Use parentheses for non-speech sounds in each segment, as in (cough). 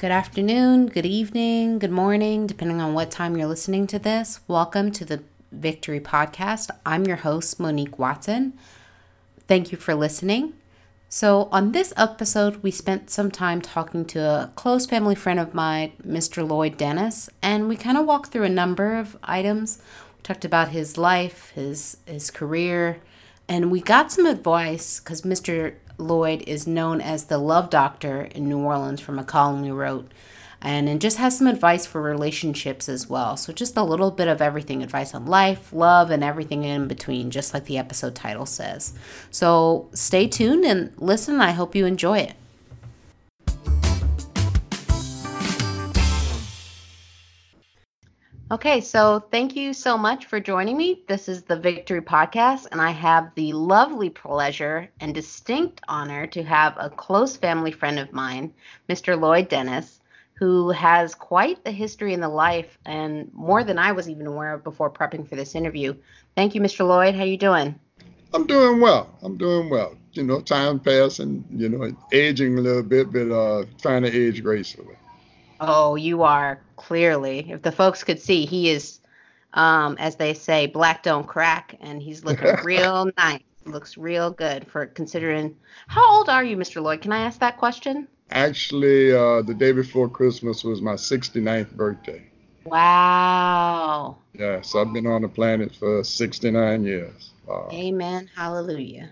Good afternoon, good evening, good morning, depending on what time you're listening to this. Welcome to the Victory Podcast. I'm your host, Monique Watson. Thank you for listening. So, on this episode, we spent some time talking to a close family friend of mine, Mr. Lloyd Dennis, and we kind of walked through a number of items. We talked about his life, his his career, and we got some advice because Mr. Lloyd is known as the love doctor in New Orleans from a column we wrote. And it just has some advice for relationships as well. So, just a little bit of everything advice on life, love, and everything in between, just like the episode title says. So, stay tuned and listen. I hope you enjoy it. Okay, so thank you so much for joining me. This is the Victory Podcast, and I have the lovely pleasure and distinct honor to have a close family friend of mine, Mr. Lloyd Dennis, who has quite the history in the life and more than I was even aware of before prepping for this interview. Thank you, Mr. Lloyd. How you doing? I'm doing well. I'm doing well. You know, time passing, you know, aging a little bit, but uh, trying to age gracefully. Oh, you are clearly. If the folks could see, he is, um, as they say, black don't crack, and he's looking (laughs) real nice. Looks real good for considering. How old are you, Mr. Lloyd? Can I ask that question? Actually, uh, the day before Christmas was my 69th birthday. Wow. Yes, I've been on the planet for 69 years. Amen. Hallelujah.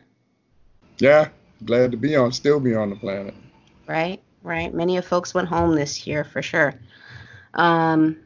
Yeah, glad to be on, still be on the planet. Right right? Many of folks went home this year for sure. Um,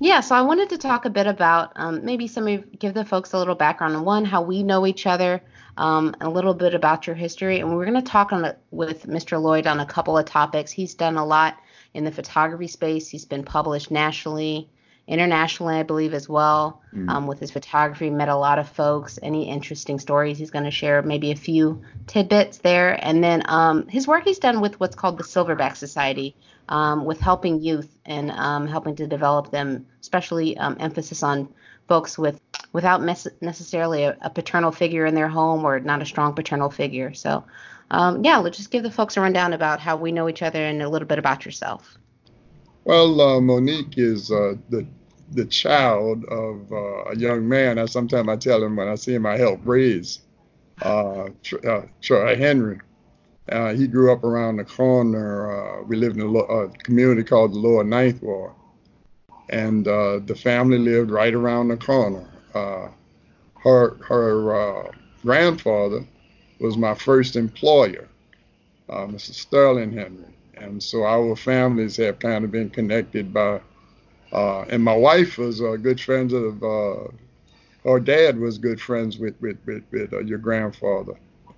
yeah, so I wanted to talk a bit about um, maybe some of give the folks a little background on one how we know each other, um, a little bit about your history, and we're going to talk on a, with Mr. Lloyd on a couple of topics. He's done a lot in the photography space. He's been published nationally internationally, I believe, as well. Mm. Um, with his photography, met a lot of folks. Any interesting stories he's going to share, maybe a few tidbits there. And then um, his work he's done with what's called the Silverback Society, um, with helping youth and um, helping to develop them, especially um, emphasis on folks with without mes- necessarily a, a, paternal figure in their home or not a strong paternal figure. So, um, yeah, let's just give the folks a rundown about how we know each other and a little bit about yourself. Well, uh, Monique is uh, the the child of uh, a young man. I sometimes I tell him when I see him, I help raise uh, uh, Henry. Uh, he grew up around the corner. Uh, we lived in a, a, community called the Lower Ninth Ward, and uh, the family lived right around the corner. Uh, her her grandfather was my first employer, Mr. Sterling Henry, and so our families have kind of been connected by uh, and my wife was uh, good friends of, uh, dad was good friends with, with, with, with uh, your grandfather.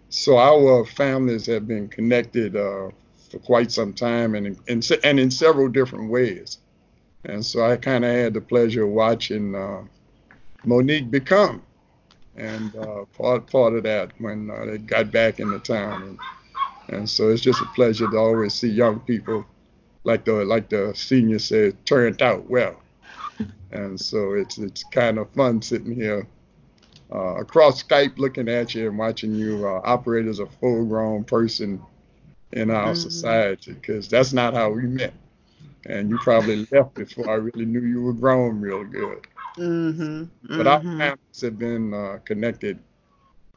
So our families have been connected uh, for quite some time and in, and in several different ways. And so I kind of had the pleasure of watching uh, Monique become and part, part of that when they got back into town. And, and so it's just a pleasure to always see young people like the like the senior said, turned out well. (laughs) And so it's it's kind of fun sitting here uh, across Skype, looking at you and watching you uh, operate as a full-grown person in our mm-hmm. society, because that's not how we met. And you probably (laughs) left before I really knew you were grown real good. Mm-hmm. Mm-hmm. But our families have been uh, connected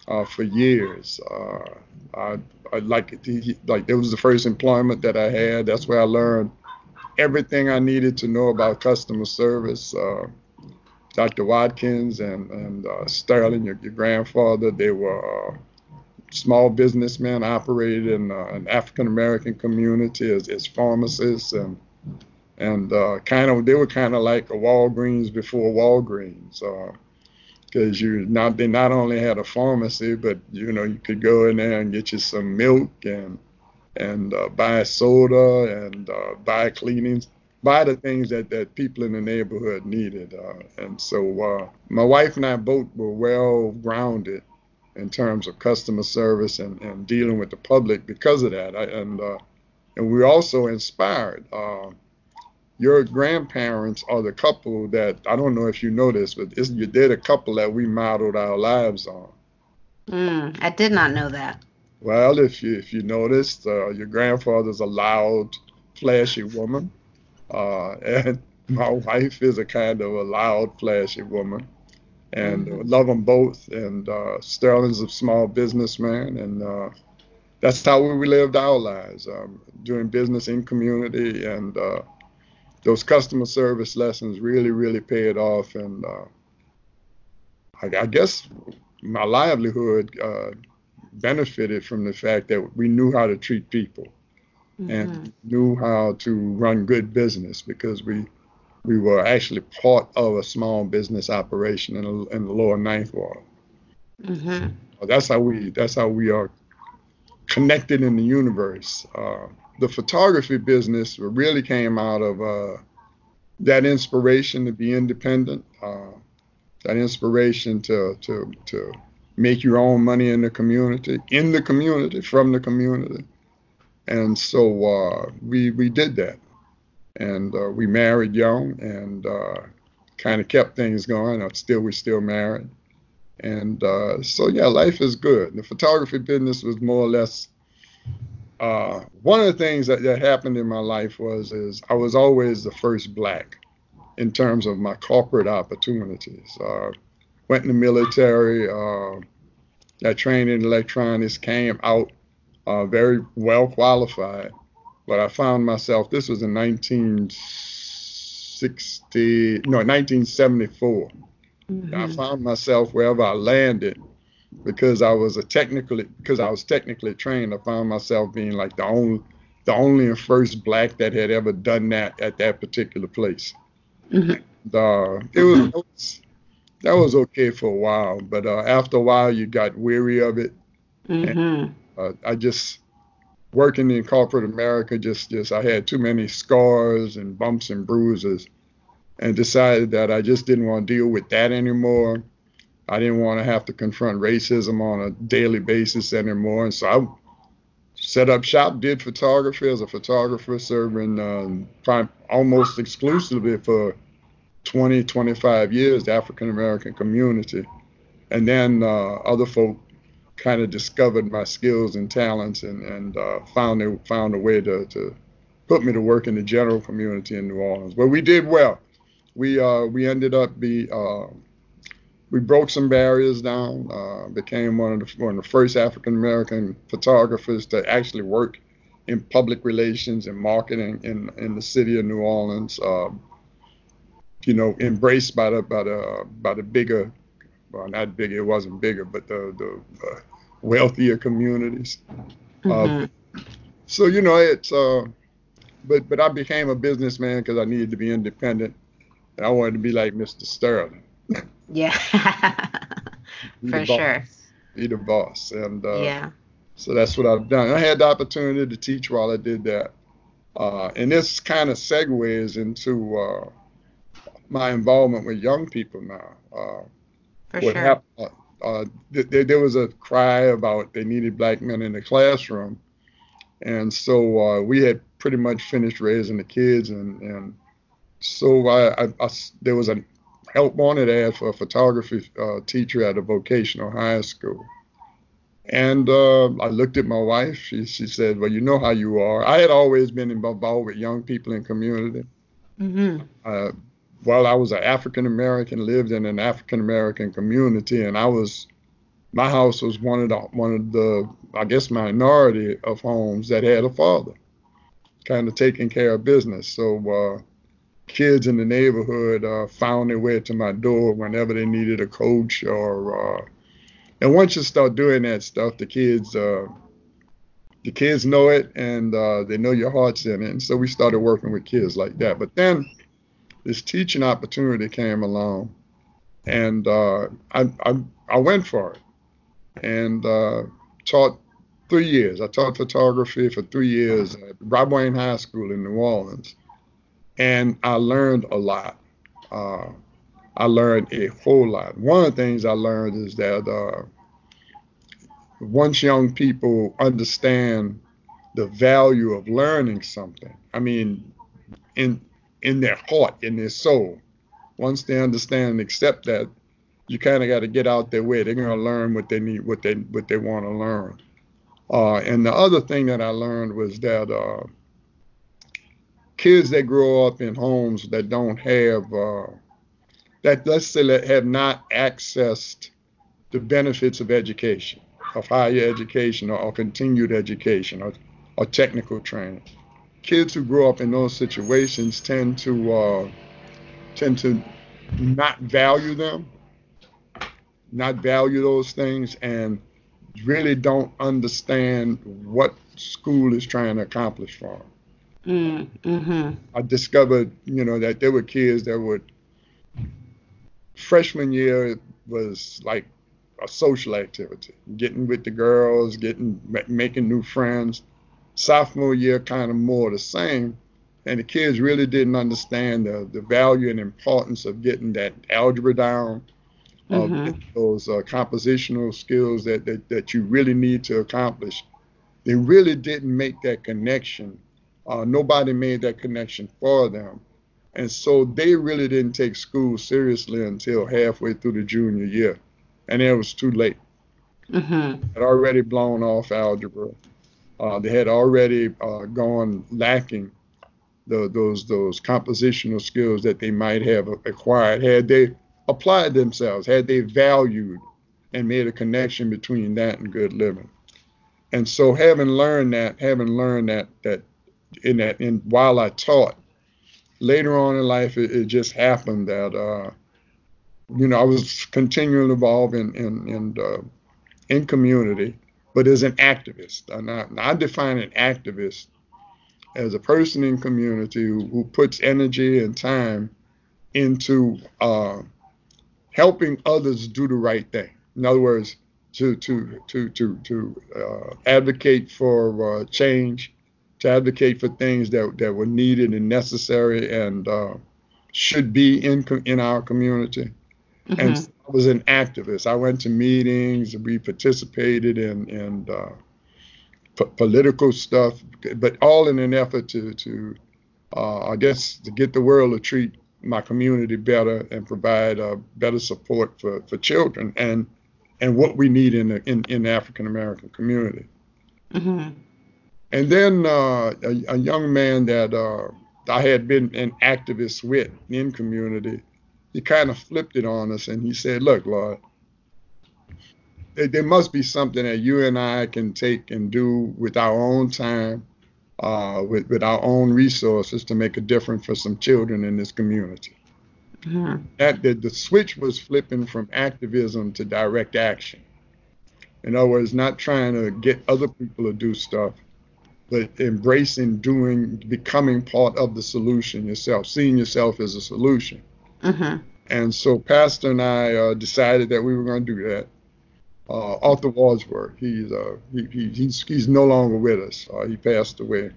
uh, for years. Uh, I, I like like it was the first employment that I had. That's where I learned everything I needed to know about customer service. Uh, Dr. Watkins and and uh, Sterling, your, your, grandfather, they were uh, small businessmen, operated in uh, an African American community as, as pharmacists and and kind of they were kind of like a Walgreens before Walgreens because you not they not only had a pharmacy, but you know you could go in there and get you some milk and and uh, buy soda and uh, buy cleanings, buy the things that, that people in the neighborhood needed. Uh, and so uh, my wife and I both were well grounded in terms of customer service and, and dealing with the public because of that. I, and uh, and we also inspired. Your grandparents are the couple that I don't know if you know this, but you did a couple that we modeled our lives on. Mm, I did not know that. Well, if you if you noticed, uh, your grandfather's a loud, flashy woman, uh, (laughs) and my wife is a kind of a loud, flashy woman, and mm-hmm. love them both. And uh, Sterling's a small businessman, and uh, that's how we lived our lives, um, doing business in community, and uh, those customer service lessons really, really paid off. And uh, I, I, guess my livelihood uh, benefited from the fact that we knew how to treat people mm-hmm. and knew how to run good business because we we were actually part of a small business operation in, a, in the lower ninth ward. Mm-hmm. That's how we that's how we are connected in the universe. Uh, the photography business really came out of uh, that inspiration to be independent, uh, that inspiration to to to make your own money in the community, in the community, from the community, and so uh, we we did that, and uh, we married young and uh, kind of kept things going. Still, we're still married, and uh, so yeah, life is good. The photography business was more or less. Uh, one of the things that, that happened in my life was is I was always the first black in terms of my corporate opportunities. went in the military. I trained in electronics, came out uh, very well qualified. But I found myself, this was in 1960, no, 1974. Mm-hmm. I found myself wherever I landed because I was a technically, because I was technically trained, I found myself being like the only, the only and first black that had ever done that at that particular place. Mm-hmm. Uh, it, was, it was, that was okay for a while, but uh, after a while you got weary of it. Mm-hmm. And, uh, I just working in corporate America, just just I had too many scars and bumps and bruises, and decided that I just didn't want to deal with that anymore. I didn't want to have to confront racism on a daily basis anymore, and so I set up shop, did photography as a photographer, serving um, almost exclusively for 20, 25 years the African American community, and then uh, other folk kind of discovered my skills and talents and, and uh, found a, found a way to, to put me to work in the general community in New Orleans. But we did well. We uh, we ended up be uh, we broke some barriers down. Uh, became one of the one of the first African American photographers to actually work in public relations and marketing in in the city of New Orleans. Um, you know, embraced by the by the by the bigger well, not bigger, it wasn't bigger, but the, the uh, wealthier communities. Uh, mm-hmm. Uh, so, you know, it's, uh, but, but I became a businessman because I needed to be independent. And I wanted to be like Mr. Sterling. (laughs) yeah, (laughs) for sure. Be the boss. And uh, yeah. so that's what I've done. I had the opportunity to teach while I did that. Uh, and this kind of segues into uh, my involvement with young people now. Uh, for what sure. happened. Uh, uh th- there was a cry about they needed black men in the classroom, and so uh, we had pretty much finished raising the kids, and and so I, I, I there was a help wanted ad for a photography uh, teacher at a vocational high school. And uh, I looked at my wife. She, she said, "Well, you know how you are." I had always been involved with young people in community. Mm-hmm. Uh, while I was an African American, lived in an African American community, and I was my house was one of the one of the I guess minority of homes that had a father, kind of taking care of business. So uh, kids in the neighborhood uh, found their way to my door whenever they needed a coach or. Uh, and once you start doing that stuff, the kids uh, the kids know it and uh, they know your heart's in it. And so we started working with kids like that. But then this teaching opportunity came along, and uh, I, I, I went for it, and uh, taught three years. I taught photography for three years at Rabouin High School in New Orleans, and I learned a lot. Uh, I learned a whole lot. One of the things I learned is that uh, once young people understand the value of learning something, I mean, in in their heart, in their soul. Once they understand and accept that, you kind of got to get out their way. They're gonna learn what they need, what they what they want to learn. Uh, and the other thing that I learned was that uh, kids that grow up in homes that don't have uh, that let's say that have not accessed the benefits of education, of higher education or, or continued education or, or, technical training. Kids who grow up in those situations tend to uh, tend to not value them, not value those things, and really don't understand what school is trying to accomplish for them. Mm, mm-hmm. I discovered, you know, that there were kids that would freshman year was like a social activity, getting with the girls, getting making new friends. Sophomore year, kind of more the same, and the kids really didn't understand the, the value and importance of getting that algebra down, mm-hmm. of those uh, compositional skills that, that that you really need to accomplish. They really didn't make that connection. Uh, nobody made that connection for them. And so they really didn't take school seriously until halfway through the junior year. And it was too late. Mm-hmm. Had already blown off algebra. Uh, they had already uh, gone lacking the, those those compositional skills that they might have acquired had they applied themselves, had they valued and made a connection between that and good living. And so having learned that, having learned that that in that in while I taught, later on in life, it, it just happened that, uh, you know, I was continually involved in in in, uh, in community, but as an activist. And I, I define an activist as a person in community who, who puts energy and time into uh, helping others do the right thing. In other words, to to to to to uh, advocate for uh, change, to advocate for things that, that were needed and necessary and uh, should be in in our community. Mm-hmm. And I was an activist. I went to meetings. We participated in in uh, p- political stuff, but all in an effort to to uh, I guess to get the world to treat my community better and provide uh, better support for, for children and and what we need in the in, in the African American community. Mm-hmm. And then uh, a, a, young man that uh, I had been an activist with in community, he kind of flipped it on us and he said, "Look, Lloyd, there, there must be something that you and I can take and do with our own time, uh, with with our own resources to make a difference for some children in this community." Mm-hmm. That the, the switch was flipping from activism to direct action. In other words, not trying to get other people to do stuff, but embracing doing, becoming part of the solution yourself, seeing yourself as a solution. Mm-hmm. And so Pastor and I uh, decided that we were going to do that. Uh, Arthur Wadsworth, he's, uh, he, he, he's, he's no longer with us. Uh, he passed away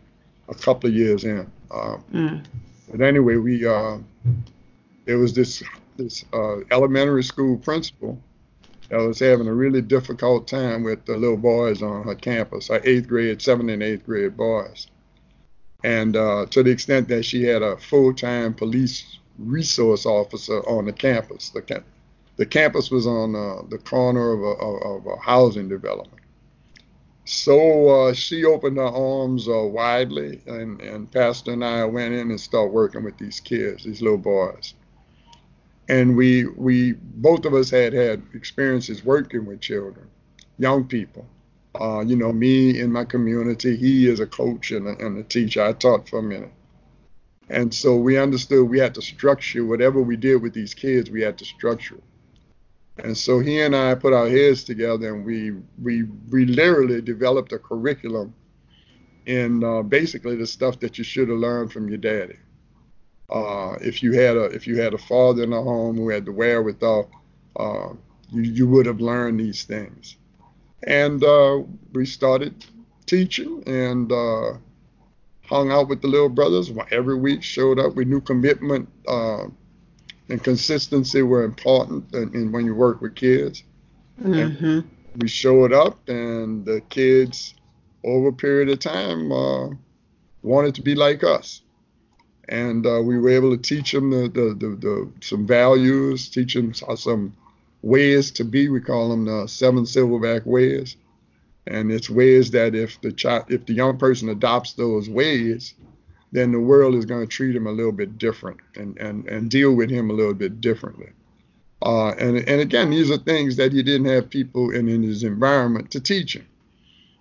a couple of years in. Uh, mm. But anyway, we uh, there was this this uh, elementary school principal I was having a really difficult time with the little boys on her campus, her eighth grade, seventh and eighth grade boys. And uh, to the extent that she had a full time police resource officer on the campus. The, ca- the campus was on uh, the corner of a, of a, housing development. So uh, she opened her arms uh, widely, and, and Pastor and I went in and started working with these kids, these little boys and we we both of us had had experiences working with children, young people. Uh, you know, me in my community, he is a coach and a, and a teacher. I taught for a minute, and so we understood we had to structure whatever we did with these kids. We had to structure. And so he and I put our heads together, and we we we literally developed a curriculum in uh, basically the stuff that you should have learned from your daddy. Uh, if you had a if you had a father in the home who had the wherewithal, uh, you you would have learned these things. And uh, we started teaching and uh, hung out with the little brothers every week. Showed up. We knew commitment uh, and consistency were important in, in, when you work with kids. Mm-hmm. we showed up, and the kids over a period of time uh, wanted to be like us and uh, we were able to teach them the, the, the, the, some values, teach them some ways to be. We call them the seven silverback ways, and it's ways that if the child, if the young person adopts those ways, then the world is going to treat him a little bit different and, and, and deal with him a little bit differently. Uh, and, and again, these are things that he didn't have people in, in his environment to teach him.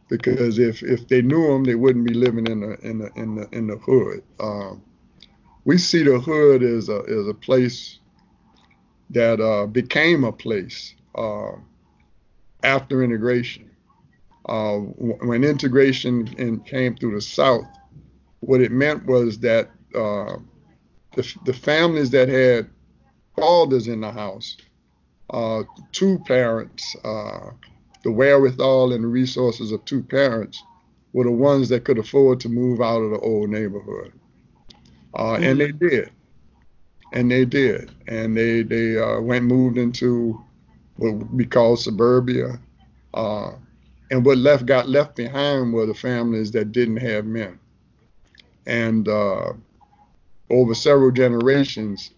Because if, if they knew him, they wouldn't be living in the in the in the in the hood. Um, we see the hood as a as a place that uh, became a place uh, after integration. Uh, when integration in, came through the South, what it meant was that uh, the, the families that had fathers in the house, uh, two parents, uh, the wherewithal and the resources of two parents, were the ones that could afford to move out of the old neighborhood. Uh, and they mm-hmm. did. And they did. And they, they uh, went moved into what we call suburbia. Uh, and what left got left behind were the families that didn't have men. And uh, over several generations,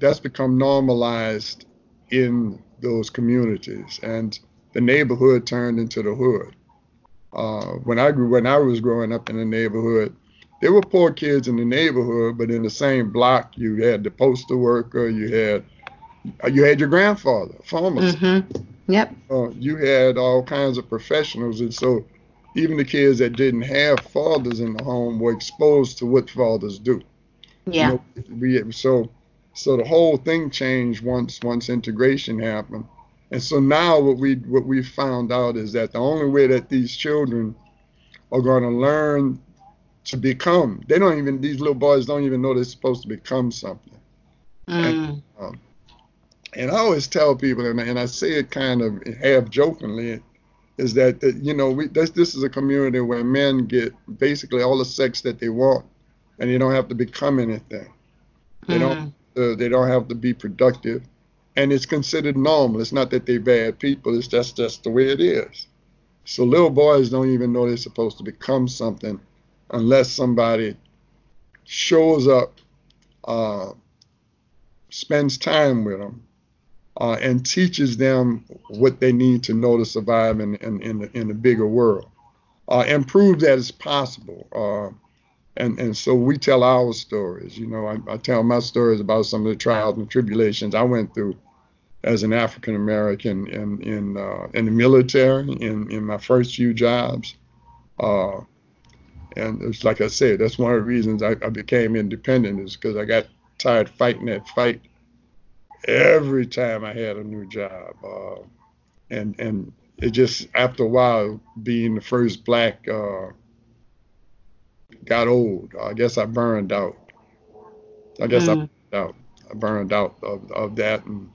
that's become normalized in those communities. And the neighborhood turned into the hood. Uh, when I grew, when I was growing up in the neighborhood, there were poor kids in the neighborhood, but in the same block, you had the postal worker, you had you had your grandfather, pharmacist. Mm-hmm. Yep. Uh, you had all kinds of professionals, and so even the kids that didn't have fathers in the home were exposed to what fathers do. Yeah. You know, we, so so the whole thing changed once once integration happened. And so now what we what we found out is that the only way that these children are going to learn to become. They don't even these little boys don't even know they're supposed to become something. Mm. And, um, and, I always tell people, and, and I say it kind of half jokingly, is that, that you know we this this is a community where men get basically all the sex that they want, and you don't have to become anything. They mm. don't uh, they don't have to be productive, and it's considered normal. It's not that they're bad people. It's just just the way it is. So little boys don't even know they're supposed to become something unless somebody shows up, uh, spends time with them, uh, and teaches them what they need to know to survive in in in the, in the bigger world, uh, and prove that it's possible. Uh, and and so we tell our stories. You know, I, I, tell my stories about some of the trials and tribulations I went through as an African American in in uh, in the military in in my first few jobs. And it's like I said, that's one of the reasons I, I became independent is because I got tired fighting that fight every time I had a new job. Uh, and and it just after a while being the first black uh, got old. I guess I burned out. I guess mm. I burned out. I burned out of, of that and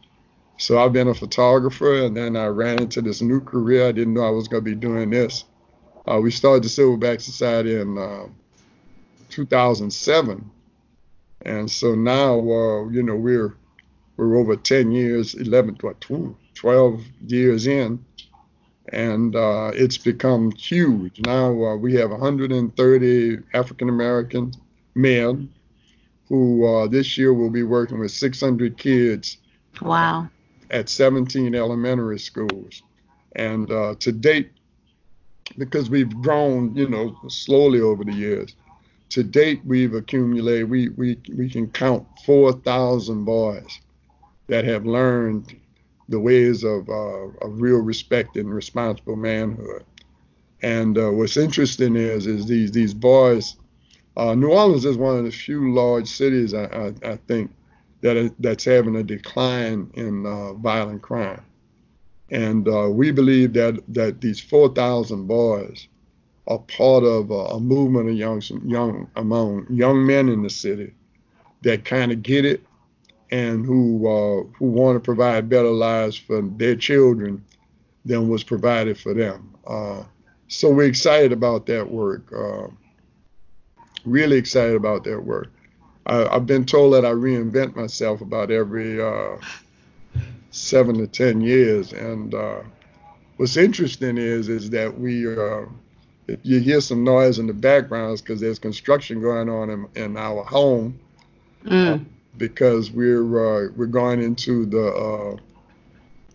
so I've been a photographer and then I ran into this new career. I didn't know I was going to be doing this. Uh, we started the Silverback Society in uh, 2007, and so now, uh, you know, we're we're over 10 years, 11, 12 years in, and uh, it's become huge. Now uh, we have 130 African American men who uh, this year will be working with 600 kids. Wow. At 17 elementary schools, and to date because we've grown, you know, slowly over the years. To date, we've accumulated, we, we, we can count 4,000 boys that have learned the ways of, uh, of real respect and responsible manhood. And uh, what's interesting is, is these, these boys, uh, New Orleans is one of the few large cities, I, I, I think, that that's having a decline in uh, violent crime. And uh, we believe that, that these 4,000 boys are part of a, a movement of young, young among young men in the city that kind of get it and who uh, who want to provide better lives for their children than was provided for them. Uh, so we're excited about that work. Uh, really excited about that work. I, have been told that I reinvent myself about every uh, seven to ten years. And uh, what's interesting is is that we uh, you hear some noise in the backgrounds because there's construction going on in, in our home mm. because we're uh, we're going into the uh,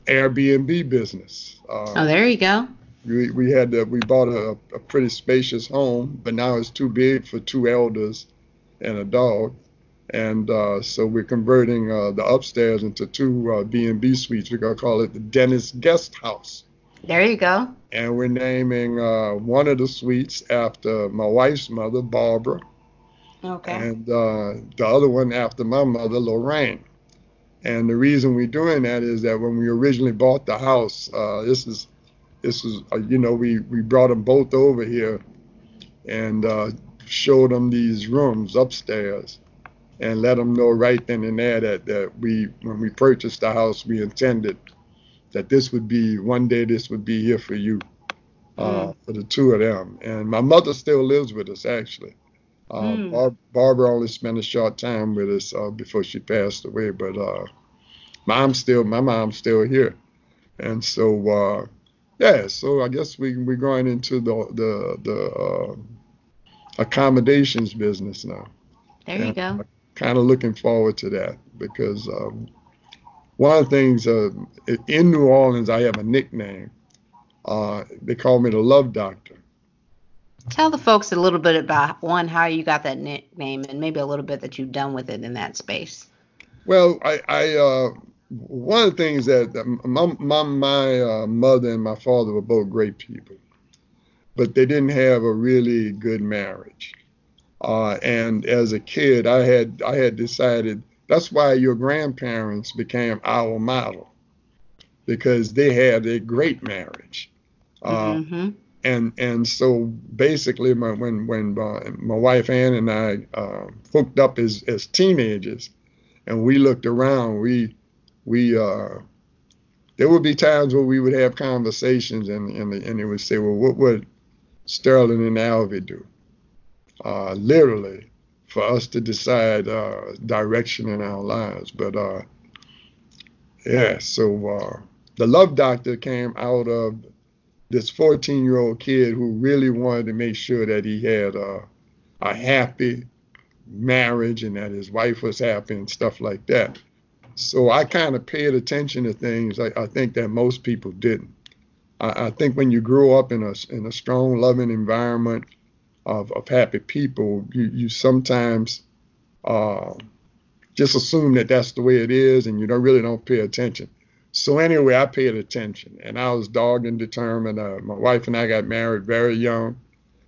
Airbnb business. Uh, oh, there you go. We, we had to, we bought a, a pretty spacious home, but now it's too big for two elders and a dog. And uh, so we're converting uh, the upstairs into two uh, B&B suites. We're going to call it the Dennis Guest House. There you go. And we're naming uh, one of the suites after my wife's mother, Barbara. Okay. And uh, the other one after my mother, Lorraine. And the reason we're doing that is that when we originally bought the house, uh, this is this is you know we we brought them both over here and showed them these rooms upstairs and let them know right then and there that, that we, when we purchased the house, we intended that this would be one day this would be here for you, uh, mm. for the two of them. And my mother still lives with us actually. Uh, mm. Bar- Barbara only spent a short time with us uh, before she passed away, but uh, mom's still my mom's still here, and so uh, yeah. So I guess we we're going into the the the uh, accommodations business now. There you go kind of looking forward to that because um, one of the things uh, in New Orleans, I have a nickname. Uh, they call me the Love Doctor. Tell the folks a little bit about one how you got that nickname and maybe a little bit that you've done with it in that space. Well, I, I uh, one of the things that my my, my uh, mother and my father were both great people, but they didn't have a really good marriage. Uh, and as a kid, I had I had decided that's why your grandparents became our model because they had a great marriage. Uh, mm-hmm. And and so basically, my, when when uh, my wife Ann and I uh, hooked up as as teenagers, and we looked around, we we uh, there would be times where we would have conversations, and and, and they would say, well, what would Sterling and Alvy do? Uh, literally for us to decide uh, direction in our lives. But uh, yeah, so uh, the love doctor came out of this 14 year old kid who really wanted to make sure that he had a, a happy marriage and that his wife was happy and stuff like that. So I kind of paid attention to things I, I think that most people didn't. I, I, think when you grow up in a in a strong, loving environment, of, of happy people, you, you sometimes uh, just assume that that's the way it is and you don't really don't pay attention. So anyway, I paid attention and I was dogged and determined. Uh, my wife and I got married very young.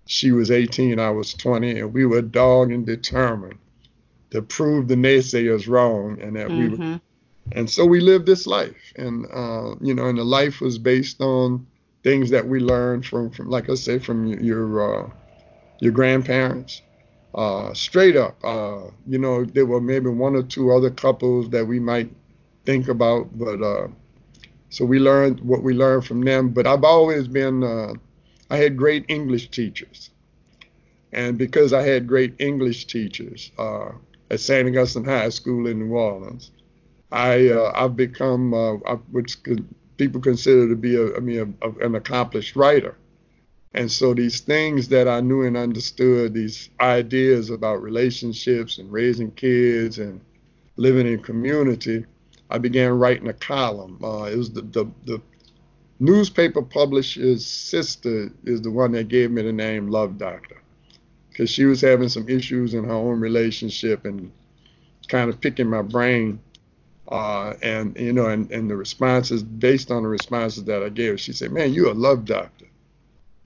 She was 18, I was 20, and we were dogged and determined to prove the naysayers wrong and that mm-hmm. we were. Mm-hmm. And so we lived this life, and uh, you know, and the life was based on things that we learned from, from like I say, from your, your uh, your grandparents. Uh, straight up, uh, you know, there were maybe one or two other couples that we might think about, but uh, so we learned what we learned from them. But I've always been, uh, I had great English teachers, and because I had great English teachers uh, at St. Augustine High School in New Orleans, I uh, I've become which people consider to be a, I mean, a, a, an accomplished writer. And so these things that I knew and understood, these ideas about relationships and raising kids and living in community, I began writing a column. Uh, it was the, the, the newspaper publisher's sister is the one that gave me the name Love Doctor because she was having some issues in her own relationship and kind of picking my brain. Uh, and you know, and, and the responses based on the responses that I gave, she said, "Man, you're a love doctor."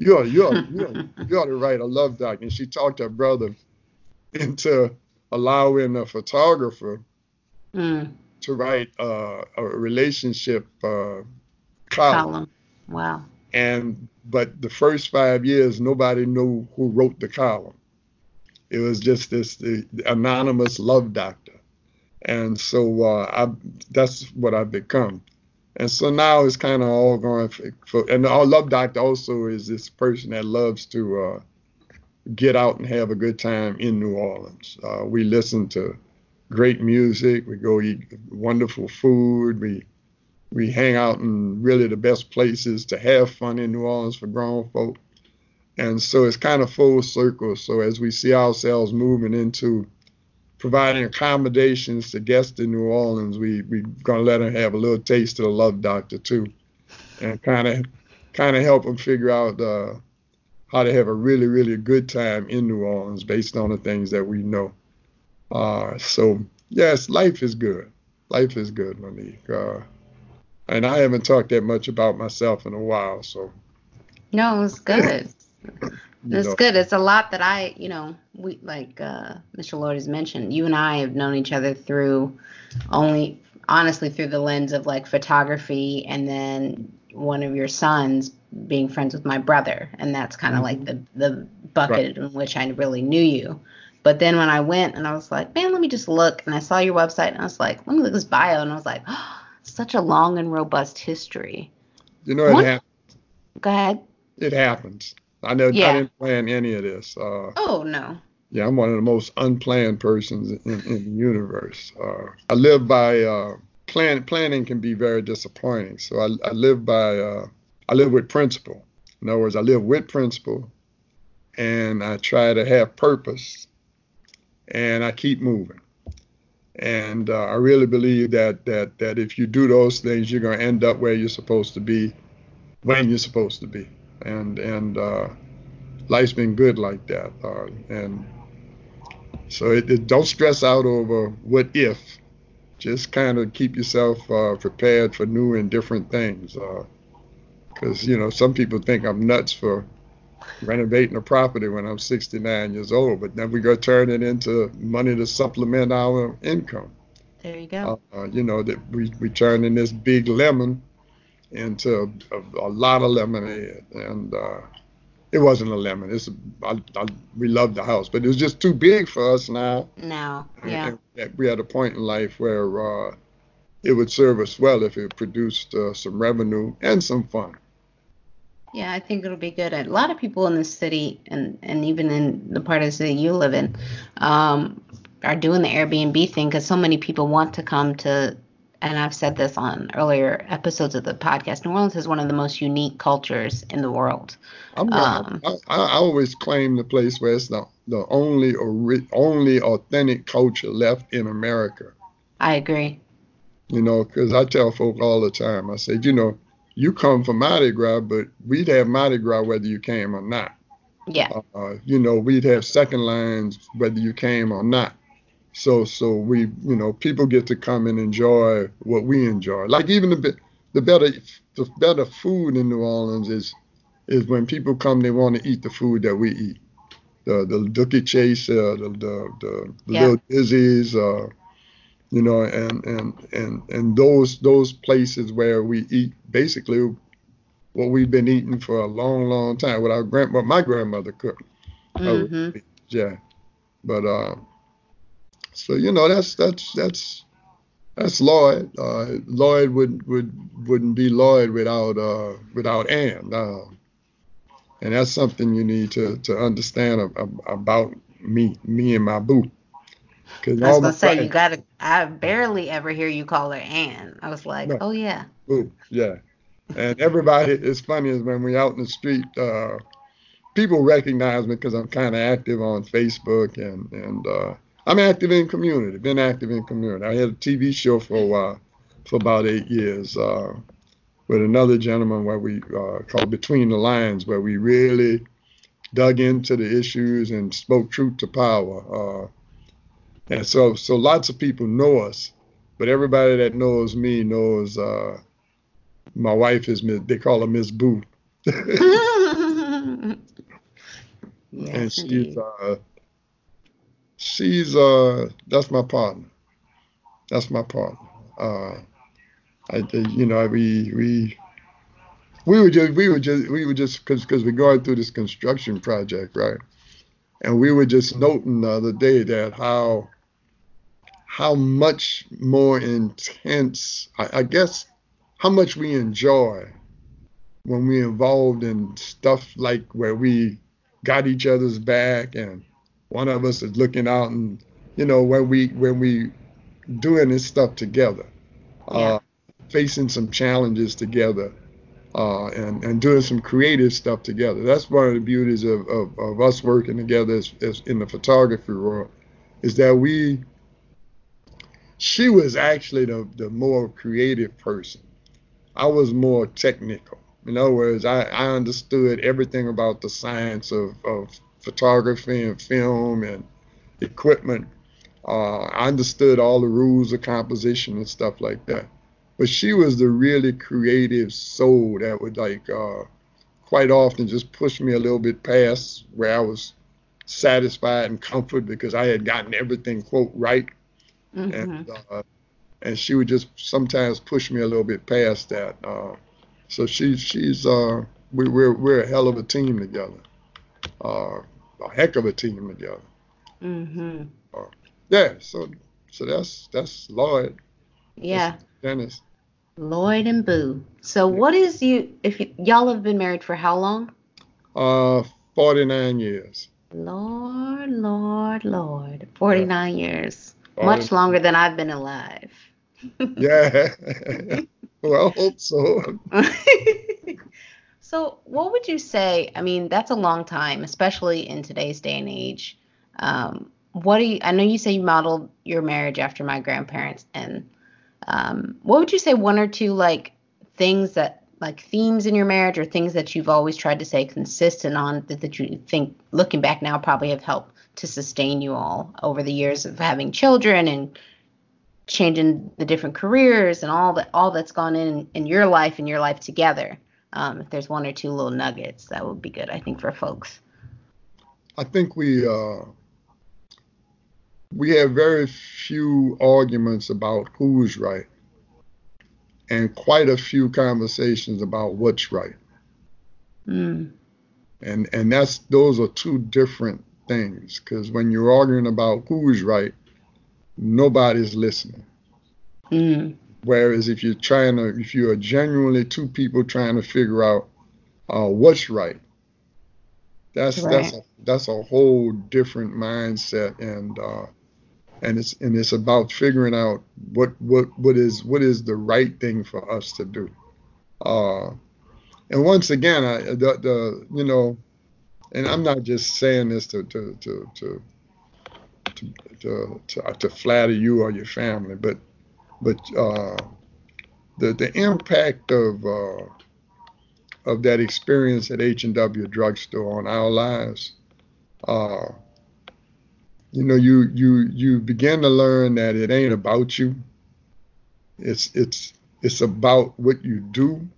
You ought, you ought, you ought, you ought to write a love doc. And she talked her brother into allowing a photographer mm. to write uh, a relationship uh, column. column. Wow. And but the first five years, nobody knew who wrote the column. It was just this the, the anonymous love doctor, and so uh, I, that's what I've become. And so now it's kind of all going for, and our love doctor also is this person that loves to uh, get out and have a good time in New Orleans. Uh, we listen to great music. We go eat wonderful food. We we hang out in really the best places to have fun in New Orleans for grown folk. And so it's kind of full circle. So as we see ourselves moving into providing accommodations to guests in New Orleans, we we gonna let them have a little taste of the Love Doctor too, and kind of kind of help them figure out uh, how to have a really really good time in New Orleans based on the things that we know. Uh, so yes, life is good. Life is good, Monique. Uh, and I haven't talked that much about myself in a while, so. No, it's good. It's know. good. It's a lot that I, you know, we like uh, Mr. Lloyd has mentioned. You and I have known each other through only, honestly, through the lens of like photography, and then one of your sons being friends with my brother, and that's kind of mm-hmm. like the the bucket right. in which I really knew you. But then when I went and I was like, man, let me just look, and I saw your website, and I was like, let me look at this bio, and I was like, oh, such a long and robust history. You know, it what? happens. Go ahead. It happens. I know yeah. I didn't plan any of this. Uh, oh no. Yeah, I'm one of the most unplanned persons in, in the universe. Uh, I live by uh, plan. Planning can be very disappointing. So I, I live by. Uh, I live with principle. In other words, I live with principle, and I try to have purpose, and I keep moving. And uh, I really believe that that that if you do those things, you're going to end up where you're supposed to be, when you're supposed to be. And and uh, life's been good like that. Uh, and so it, it, don't stress out over what if. Just kind of keep yourself uh, prepared for new and different things. Because uh, you know some people think I'm nuts for renovating a property when I'm 69 years old, but then we go turn it into money to supplement our income. There you go. Uh, you know that we we turning this big lemon into a, a, lot of lemonade, and uh, it wasn't a lemon. It's a, I, I, we loved the house, but it was just too big for us now. Now, yeah. And we had a point in life where uh, it would serve us well if it produced uh, some revenue and some fun. Yeah, I think it'll be good. A lot of people in the city, and and even in the part of the city you live in, um, are doing the Airbnb thing because so many people want to come to. And I've said this on earlier episodes of the podcast. New Orleans is one of the most unique cultures in the world. I'm um, I, I, always claim the place where it's the the only ori- only authentic culture left in America. I agree. You know, because I tell folk all the time. I said, you know, you come from Mardi Gras, but we'd have Mardi Gras whether you came or not. Yeah. Uh, you know, we'd have second lines whether you came or not. So, so we, you know, people get to come and enjoy what we enjoy. Like even the the better, the better food in New Orleans is, is when people come, they want to eat the food that we eat. The the Dooky Chase, uh, the the the, the yeah. little Dizzy's, uh, you know, and and and and those those places where we eat basically what we've been eating for a long, long time. What our grand, what my grandmother cooked. Mm-hmm. Yeah, but uh, so you know that's that's that's that's Lloyd. Uh, Lloyd would would wouldn't be Lloyd without uh without Ann. Uh, and that's something you need to to understand about me me and my boo. I was gonna say friends, you gotta. I barely ever hear you call her Ann. I was like, no. oh yeah. Ooh, yeah. And everybody, it's funny is when we're out in the street, uh, people recognize me because I'm kind of active on Facebook and and uh, I'm active in community. Been active in community. I had a TV show for a while, for about eight years, uh, with another gentleman where we uh, called Between the Lines, where we really dug into the issues and spoke truth to power. Uh, and so, so lots of people know us, but everybody that knows me knows uh, my wife is Miss. They call her Miss Boo. (laughs) (laughs) yes, and she's uh, she's uh, that's my partner. That's my partner. Uh, I, you know, we we we were just we were just we were just because we're going through this construction project, right? And we were just noting the other day that how how much more intense, I, I guess, how much we enjoy when we're involved in stuff like where we got each other's back and one of us is looking out and you know when we when we doing this stuff together yeah. uh, facing some challenges together uh, and and doing some creative stuff together that's one of the beauties of, of, of us working together as, as in the photography world is that we she was actually the, the more creative person. I was more technical. In other words, I, I understood everything about the science of, of photography and film and equipment. Uh, I understood all the rules of composition and stuff like that. But she was the really creative soul that would like uh, quite often just push me a little bit past where I was satisfied and comfort because I had gotten everything quote right. Mm-hmm. And uh, and she would just sometimes push me a little bit past that. Uh, so she she's uh, we, we're we're a hell of a team together, uh, a heck of a team together. Mm-hmm. Uh, yeah. So so that's that's Lloyd. Yeah. That's Dennis. Lloyd and Boo. So yeah. what is you if you, y'all have been married for how long? Uh, forty nine years. Lord, Lord, Lord. 49 yeah. years. Much longer than I've been alive. yeah. (laughs) (laughs) well, I hope so. (laughs) so, what would you say? I mean, that's a long time, especially in today's day and age. Um, what do you? I know you say you modeled your marriage after my grandparents, and um, what would you say? One or two like things that like themes in your marriage, or things that you've always tried to stay consistent on that, that you think, looking back now, probably have helped to sustain you all over the years of having children and changing the different careers and all that all that's gone in in your life and your life together. Um, if there's one or two little nuggets, that would be good, I think, for folks. I think we uh, we have very few arguments about who's right, and quite a few conversations about what's right. Mm. And and that's those are two different things because when you're arguing about who's right, nobody's listening. Mm. Whereas if you're trying to, if you are genuinely two people trying to figure out uh, what's right, that's right. that's a, that's a whole different mindset, and uh, and it's and it's about figuring out what what what is what is the right thing for us to do. Uh, and once again, I, the the you know, and I'm not just saying this to to to to to, to, to, to flatter you or your family, but but uh, the the impact of uh, of that experience at H and W drugstore on our lives, uh, you know, you you you begin to learn that it ain't about you. It's it's it's about what you do.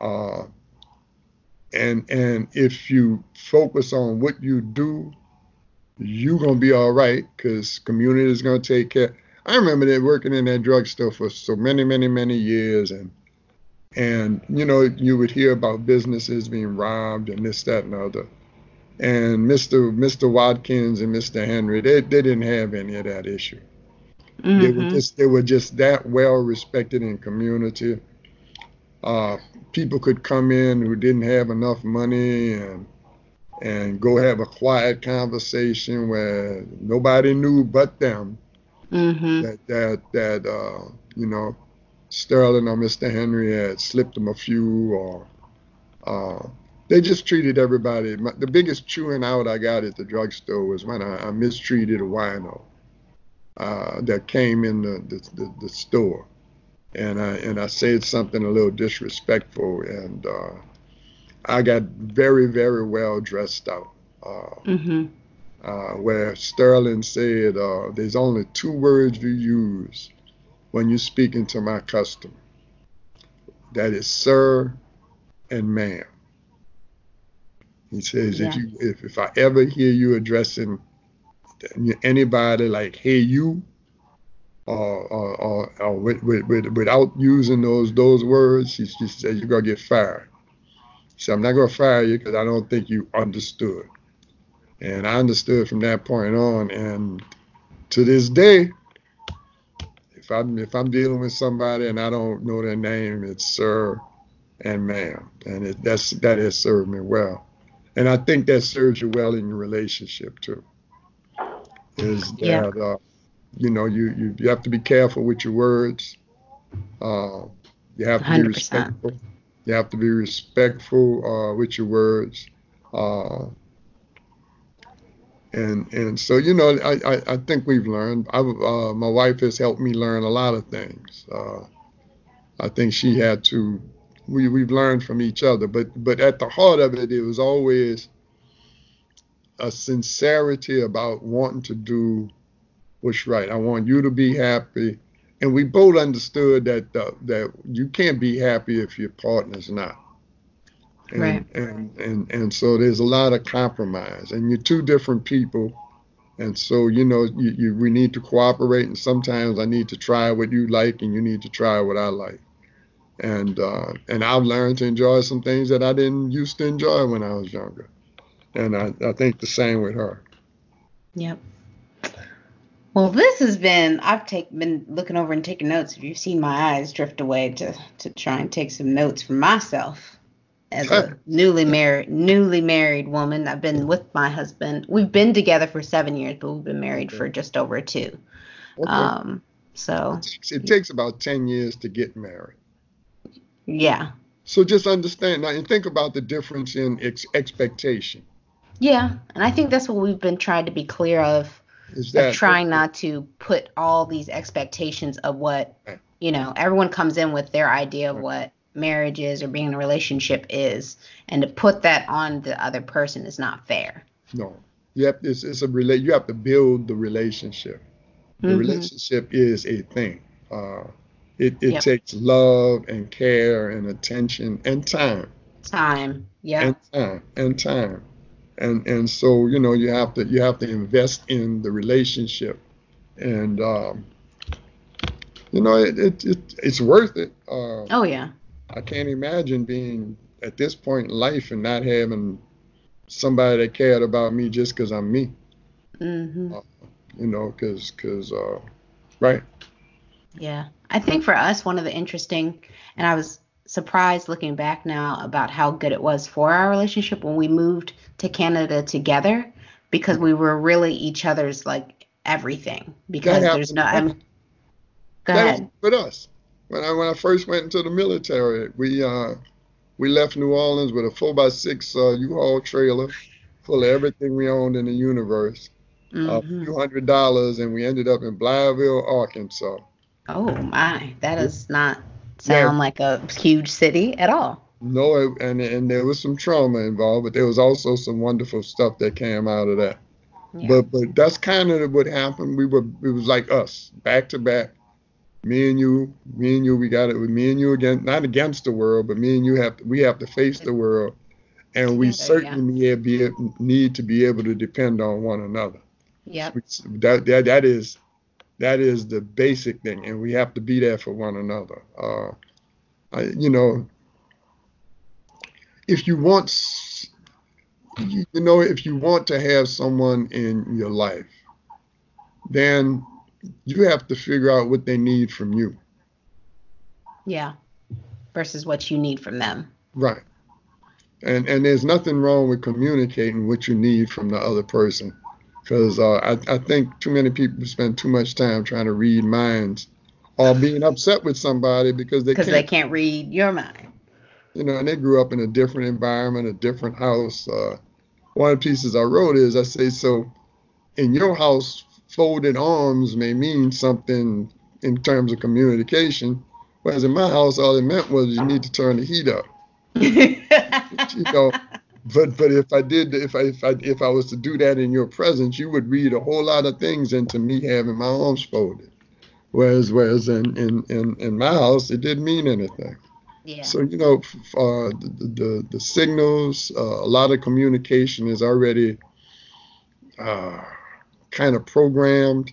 Uh, and and if you focus on what you do you're gonna be all right because community is gonna take care. I remember that working in that drugstore for so many, many, many years, and and you know you would hear about businesses being robbed and this, that, and the other. And Mr. Mr. Watkins and Mr. Henry, they, they didn't have any of that issue. Mm-hmm. They were mm-hmm. just they were just that well respected in community. Uh, people could come in who didn't have enough money and and go have a quiet conversation where nobody knew but them mm-hmm. that that that uh, you know Sterling or Mr. Henry had slipped them a few or uh, they just treated everybody. My, the biggest chewing out I got at the drugstore was when I, I mistreated a wino uh, that came in the, the, the, the, store, and I and I said something a little disrespectful, and uh, I got very, very well dressed out. Uh, mm-hmm. Uh, where Sterling said, uh, "There's only two words you use when you're speaking to my customer. That is sir and ma'am." He says, yeah. "If you, if, if I ever hear you addressing anybody like hey you, or, or, or, or with, with, with, without using those those words, he, he said you're gonna get fired." He said, I'm not going to fire you because I don't think you understood. And I understood from that point on. And to this day, if I'm if I'm dealing with somebody and I don't know their name, it's sir and ma'am, and it, that's that has served me well. And I think that serves you well in your relationship too. Is that yeah. uh, you know you, you you have to be careful with your words. Uh, you have to 100%. be respectful. You have to be respectful uh, with your words. And and so you know I, I, I think we've learned. I, uh, my wife has helped me learn a lot of things. Uh, I think she had to. We we've learned from each other, but but at the heart of it, it was always a sincerity about wanting to do what's right. I want you to be happy. And we both understood that uh, that you can't be happy if your partner's not. And, Right. And, and and so there's a lot of compromise, and you're two different people, and so you know you, you we need to cooperate. And sometimes I need to try what you like, and you need to try what I like. And uh, and I've learned to enjoy some things that I didn't used to enjoy when I was younger, and I, I think the same with her. Yep. Well, this has been I've take been looking over and taking notes. If you've seen my eyes drift away to to try and take some notes for myself as a newly married newly married woman. I've been with my husband. We've been together for seven years, but we've been married for just over two. Okay. Um. So it, takes, it takes about ten years to get married. yeah, So just understand now and think about the difference in ex- expectation. yeah, and I think that's what we've been trying to be clear of. Is of that trying not to put all these expectations of what you know everyone comes in with their idea of what marriage is or being in a relationship is and to put that on the other person is not fair no? You have it's, it's a rela- You have to build the relationship. The Mhm. relationship is a thing. Uh, it it Yep. takes love and care and attention and time time yeah and time and time. And and so you know you have to you have to invest in the relationship, and um, you know it, it, it it's worth it. Uh, oh yeah I can't imagine being at this point in life and not having somebody that cared about me just because I'm me, hmm you know, because because uh, right, Yeah. I think for us, one of the interesting, and I was surprised looking back now about how good it was for our relationship when we moved to Canada together because we were really each other's like everything. Because there's no. I'm, go that ahead. with us. When I when I first went into the military, we uh we left New Orleans with a four by six uh, U-Haul trailer full of everything we owned in the universe, a Mhm. few hundred dollars, and we ended up in Blytheville, Arkansas. Oh my, that does not sound like a huge city at all. No, it- and and there was some trauma involved, but there was also some wonderful stuff that came out of that. Yeah. But but that's kind of what happened. We were it was like us, back to back. Me and you, me and you, we got it with me and you again, not against the world, but me and you have to, we have to face the world, and we Together, yeah. certainly need, be, need to be able to depend on one another. Yeah. We- That that that is that is the basic thing, and we have to be there for one another. Uh, I, you know, if you want, you know, if you want to have someone in your life, then you have to figure out what they need from you. Yeah. Versus what you need from them. Right. And and there's nothing wrong with communicating what you need from the other person, because uh, I I think too many people spend too much time trying to read minds, or being upset with somebody because they Because can't, they can't read your mind. you know, and they grew up in a different environment, a different house. Uh, one of the pieces I wrote is I say so, in your house, folded arms may mean something in terms of communication, whereas in my house, all it meant was you need to turn the heat up. (laughs) you know but but if i did if i if i if i was to do that in your presence you would read a whole lot of things into me having my arms folded whereas whereas in in in, in my house it didn't mean anything yeah. so you know uh the the, the signals uh, a lot of communication is already uh kind of programmed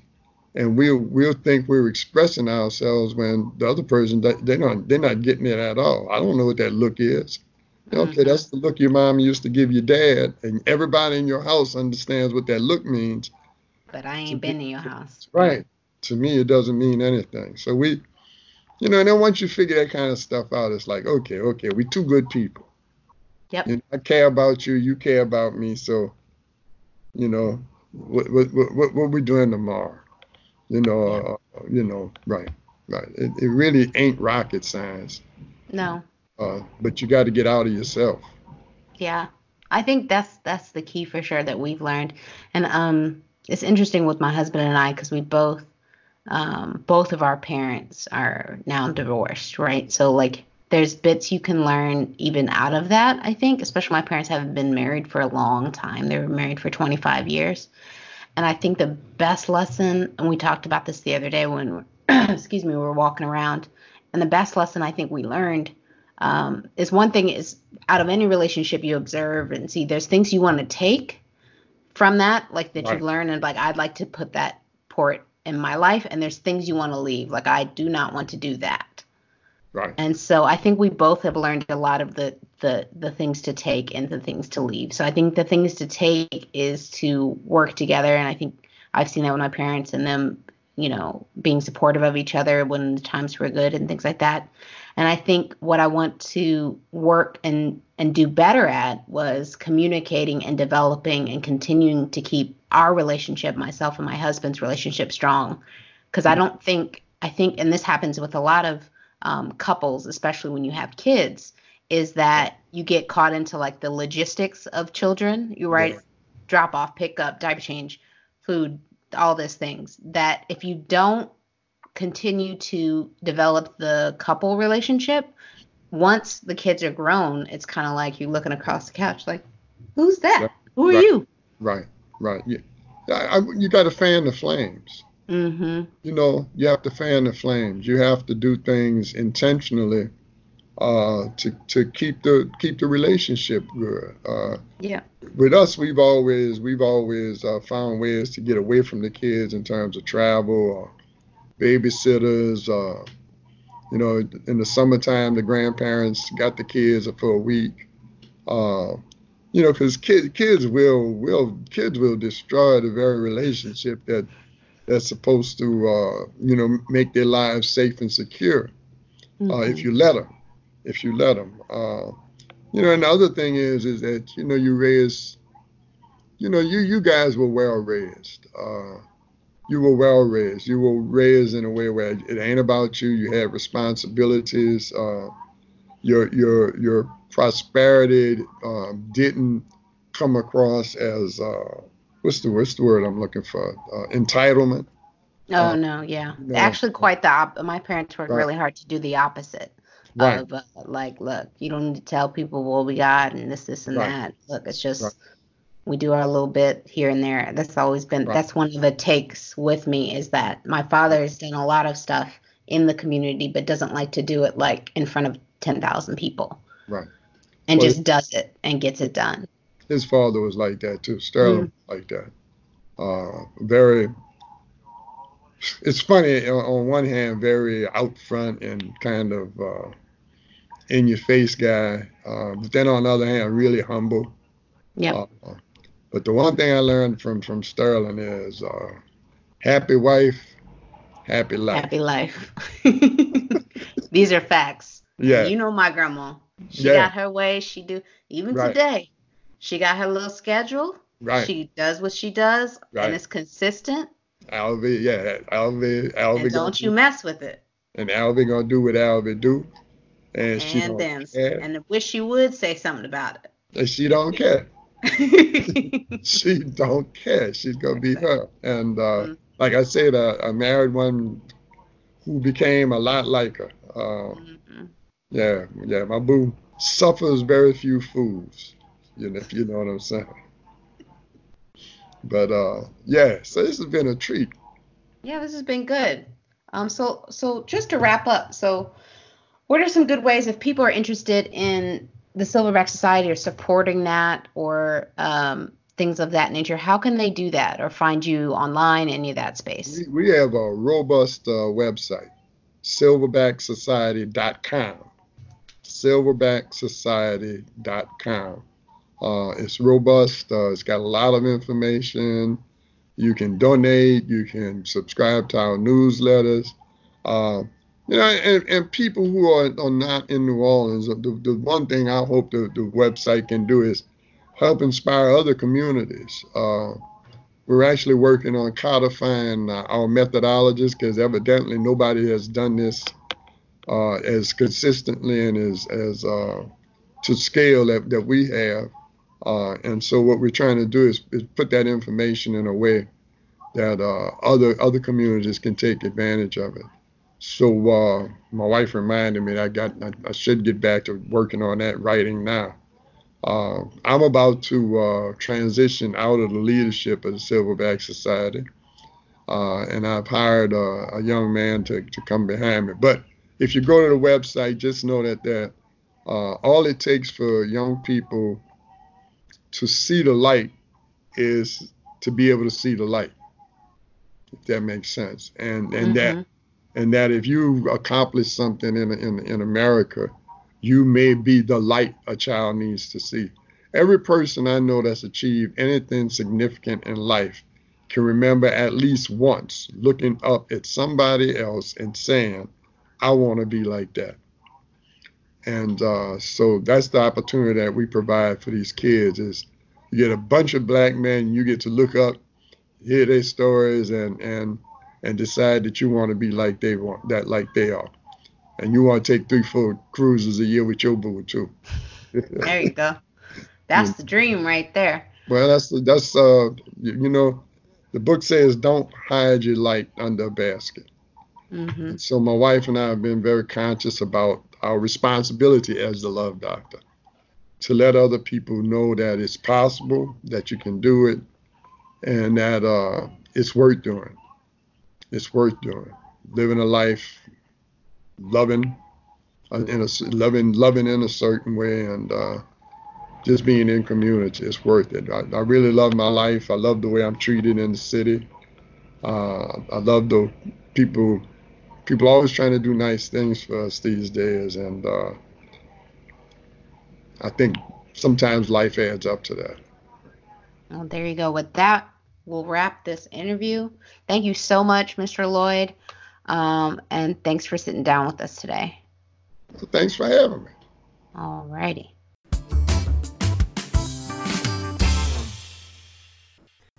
and we'll we'll think we're expressing ourselves when the other person they- they're not they're not getting it at all i don't know what that look is Okay, that's the look your mom used to give your dad, and everybody in your house understands what that look means. But I ain't been in your house. Right. To me, it doesn't mean anything. So we, you know, and then once you figure that kind of stuff out, it's like, okay, okay, we two good people. Yep. Know, I care about you, you care about me, so, you know, what what what, what, we doing tomorrow? You know, uh, you know, right, right. It, it really ain't rocket science, No. uh, but you got to get out of yourself. Yeah. I think that's that's the key for sure that we've learned. And um it's interesting with my husband and I because we both um both of our parents are now divorced, right? So like there's bits you can learn even out of that, I think, especially my parents haven't been married for a long time. They were married for 25 years. And I think the best lesson, and we talked about this the other day when, (clears throat) excuse me, we were walking around, and the best lesson I think we learned um, is one thing is out of any relationship you observe and see, there's things you want to take from that, like that right. you learn, and like I'd like to put that port in my life, and there's things you want to leave, like I do not want to do that. Right. And so I think we both have learned a lot of the the the things to take and the things to leave. So I think the things to take is to work together, and I think I've seen that with my parents and them, you know, being supportive of each other when the times were good and things like that. And I think what I want to work and and do better at was communicating and developing and continuing to keep our relationship, myself and my husband's relationship strong. Because I mm-hmm. don't think I think, and this happens with a lot of um, couples, especially when you have kids, is that you get caught into like the logistics of children. You write yeah. drop off, pick up, diaper change, food, all these things. That if you don't continue to develop the couple relationship, once the kids are grown, it's kind of like you're looking across the couch, like, who's that? Who are right. you? Right, right. Yeah, I, I, you got to fan the flames. Mm-hmm. You know, you have to fan the flames. You have to do things intentionally uh, to to keep the keep the relationship good. Uh, yeah. With us, we've always we've always uh, found ways to get away from the kids in terms of travel or babysitters. Uh, you know, in the summertime, the grandparents got the kids for a week. Uh, you know, because kids kids will will kids will destroy the very relationship that that's supposed to, uh, you know, make their lives safe and secure. Mm-hmm. Uh, if you let them, if you let them. Uh, you know, and the other thing is, is that you know you raise, you know, you you guys were well raised. Uh, you were well raised. You were raised in a way where it ain't about you. You had responsibilities. Uh, your your your prosperity um, didn't come across as uh, what's the what's the word I'm looking for? Uh, entitlement. Oh uh, no, yeah. You know, Actually, quite the op- my parents worked right. really hard to do the opposite. Right. Of uh, like, look, you don't need to tell people what we got and this, this, and right. that. Look, it's just right. we do our little bit here and there. That's always been. That's one of the takes with me is that my father has done a lot of stuff in the community, but doesn't like to do it like in front of ten thousand people. Right. And well, just does it and gets it done his father was like that too. Sterling mm-hmm. like that. Uh, very. It's funny on one hand, very out front and kind of uh, in your face guy, uh, but then on the other hand, really humble. Yeah. Uh, but the one thing I learned from from Sterling is uh, happy wife, happy life. Happy life. (laughs) These are facts. Yeah. You know my grandma. She yeah. got her way. She do even right. today. She got her little schedule. Right. She does what she does, right. and it's consistent. Alvy, yeah, Alvy, Alvy. And don't you do, mess with it. And Alvy gonna do what Alvy do, and, and she don't then, care. And I wish she would say something about it. And she don't care. (laughs) (laughs) she don't care. She's gonna be her. And uh, mm-hmm. like I said, uh, I married one who became a lot like her. Uh, mm-hmm. Yeah, yeah. My boo suffers very few fools. You know, you know what I'm saying. But uh, yeah, so this has been a treat. Yeah, this has been good. Um, so so just to wrap up, so what are some good ways if people are interested in the Silverback Society or supporting that or um, things of that nature? How can they do that or find you online, any of that space? We, we have a robust uh, website, silverbacksociety.com. Silverbacksociety.com. Uh, it's robust. Uh, it's got a lot of information. You can donate. You can subscribe to our newsletters. Uh, you know, and, and people who are, are not in New Orleans, the, the one thing I hope the, the website can do is help inspire other communities. Uh, we're actually working on codifying uh, our methodologies because evidently nobody has done this uh, as consistently and as, as to scale that, that we have. Uh, and so what we're trying to do is, is put that information in a way that uh, other other communities can take advantage of it. So uh, my wife reminded me I got I, I, should get back to working on that writing now. Uh, I'm about to uh, transition out of the leadership of the Silverback Society, uh, and I've hired a, a, young man to, to come behind me. But if you go to the website, just know that that uh, all it takes for young people to see the light is to be able to see the light. If that makes sense, and and mm-hmm. that and that if you accomplish something in in in America, you may be the light a child needs to see. Every person I know that's achieved anything significant in life can remember at least once looking up at somebody else and saying, I want to be like that. And uh, so that's the opportunity that we provide for these kids is you get a bunch of black men, you get to look up, hear their stories and and and decide that you want to be like they want that like they are. And you want to take three, four cruises a year with your boo too. (laughs) there you go. That's yeah. the dream right there. Well, that's that's uh you know, the book says don't hide your light under a basket. Mm-hmm. So my wife and I have been very conscious about our responsibility as the love doctor to let other people know that it's possible, that you can do it, and that uh, it's worth doing. It's worth doing. Living a life, loving, uh, in a loving, loving in a certain way, and uh, just being in community It's worth it. I, I, really love my life. I love the way I'm treated in the city. Uh, I love the people people always trying to do nice things for us these days, and uh, I think sometimes life adds up to that. Well, there you go. With that, we'll wrap this interview. Thank you so much, Mr. Lloyd, um, and thanks for sitting down with us today. Well, thanks for having me. All righty.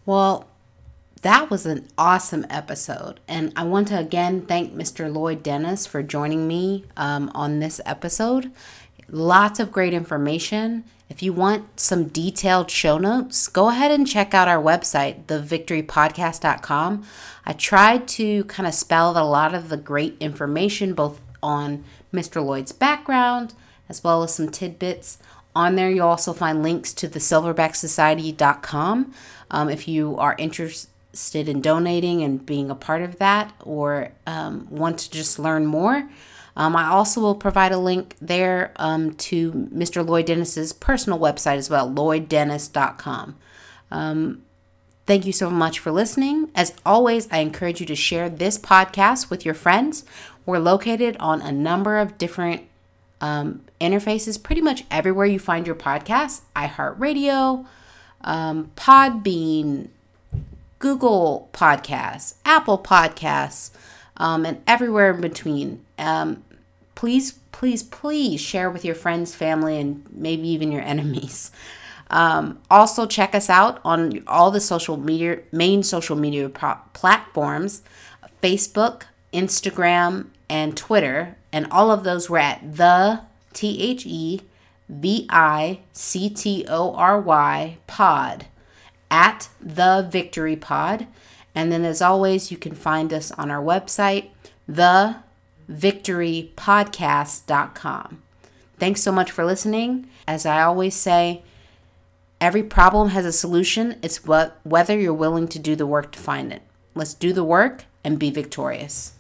Well, that was an awesome episode. And I want to again thank Mr. Lloyd Dennis for joining me um, on this episode. Lots of great information. If you want some detailed show notes, go ahead and check out our website, thevictorypodcast.com. I tried to kind of spell out a lot of the great information, both on Mr. Lloyd's background as well as some tidbits. On there, you'll also find links to the silverbacksociety.com um, if you are interested interested in donating and being a part of that or um, want to just learn more, um, I also will provide a link there um, to Mr. Lloyd Dennis's personal website as well, lloyddennis.com. Um, thank you so much for listening. As always, I encourage you to share this podcast with your friends. We're located on a number of different um, interfaces, pretty much everywhere you find your podcast iHeartRadio, um, Podbean, Google Podcasts, Apple Podcasts, um, and everywhere in between. Um, please, please, please share with your friends, family, and maybe even your enemies. Um, also, check us out on all the social media, main social media pro- platforms Facebook, Instagram, and Twitter. And all of those we're at the T H E V I C T O R Y pod at the Victory Pod. And then, as always, you can find us on our website, thevictorypodcast.com. Thanks so much for listening. As I always say, every problem has a solution. It's what, whether you're willing to do the work to find it. Let's do the work and be victorious.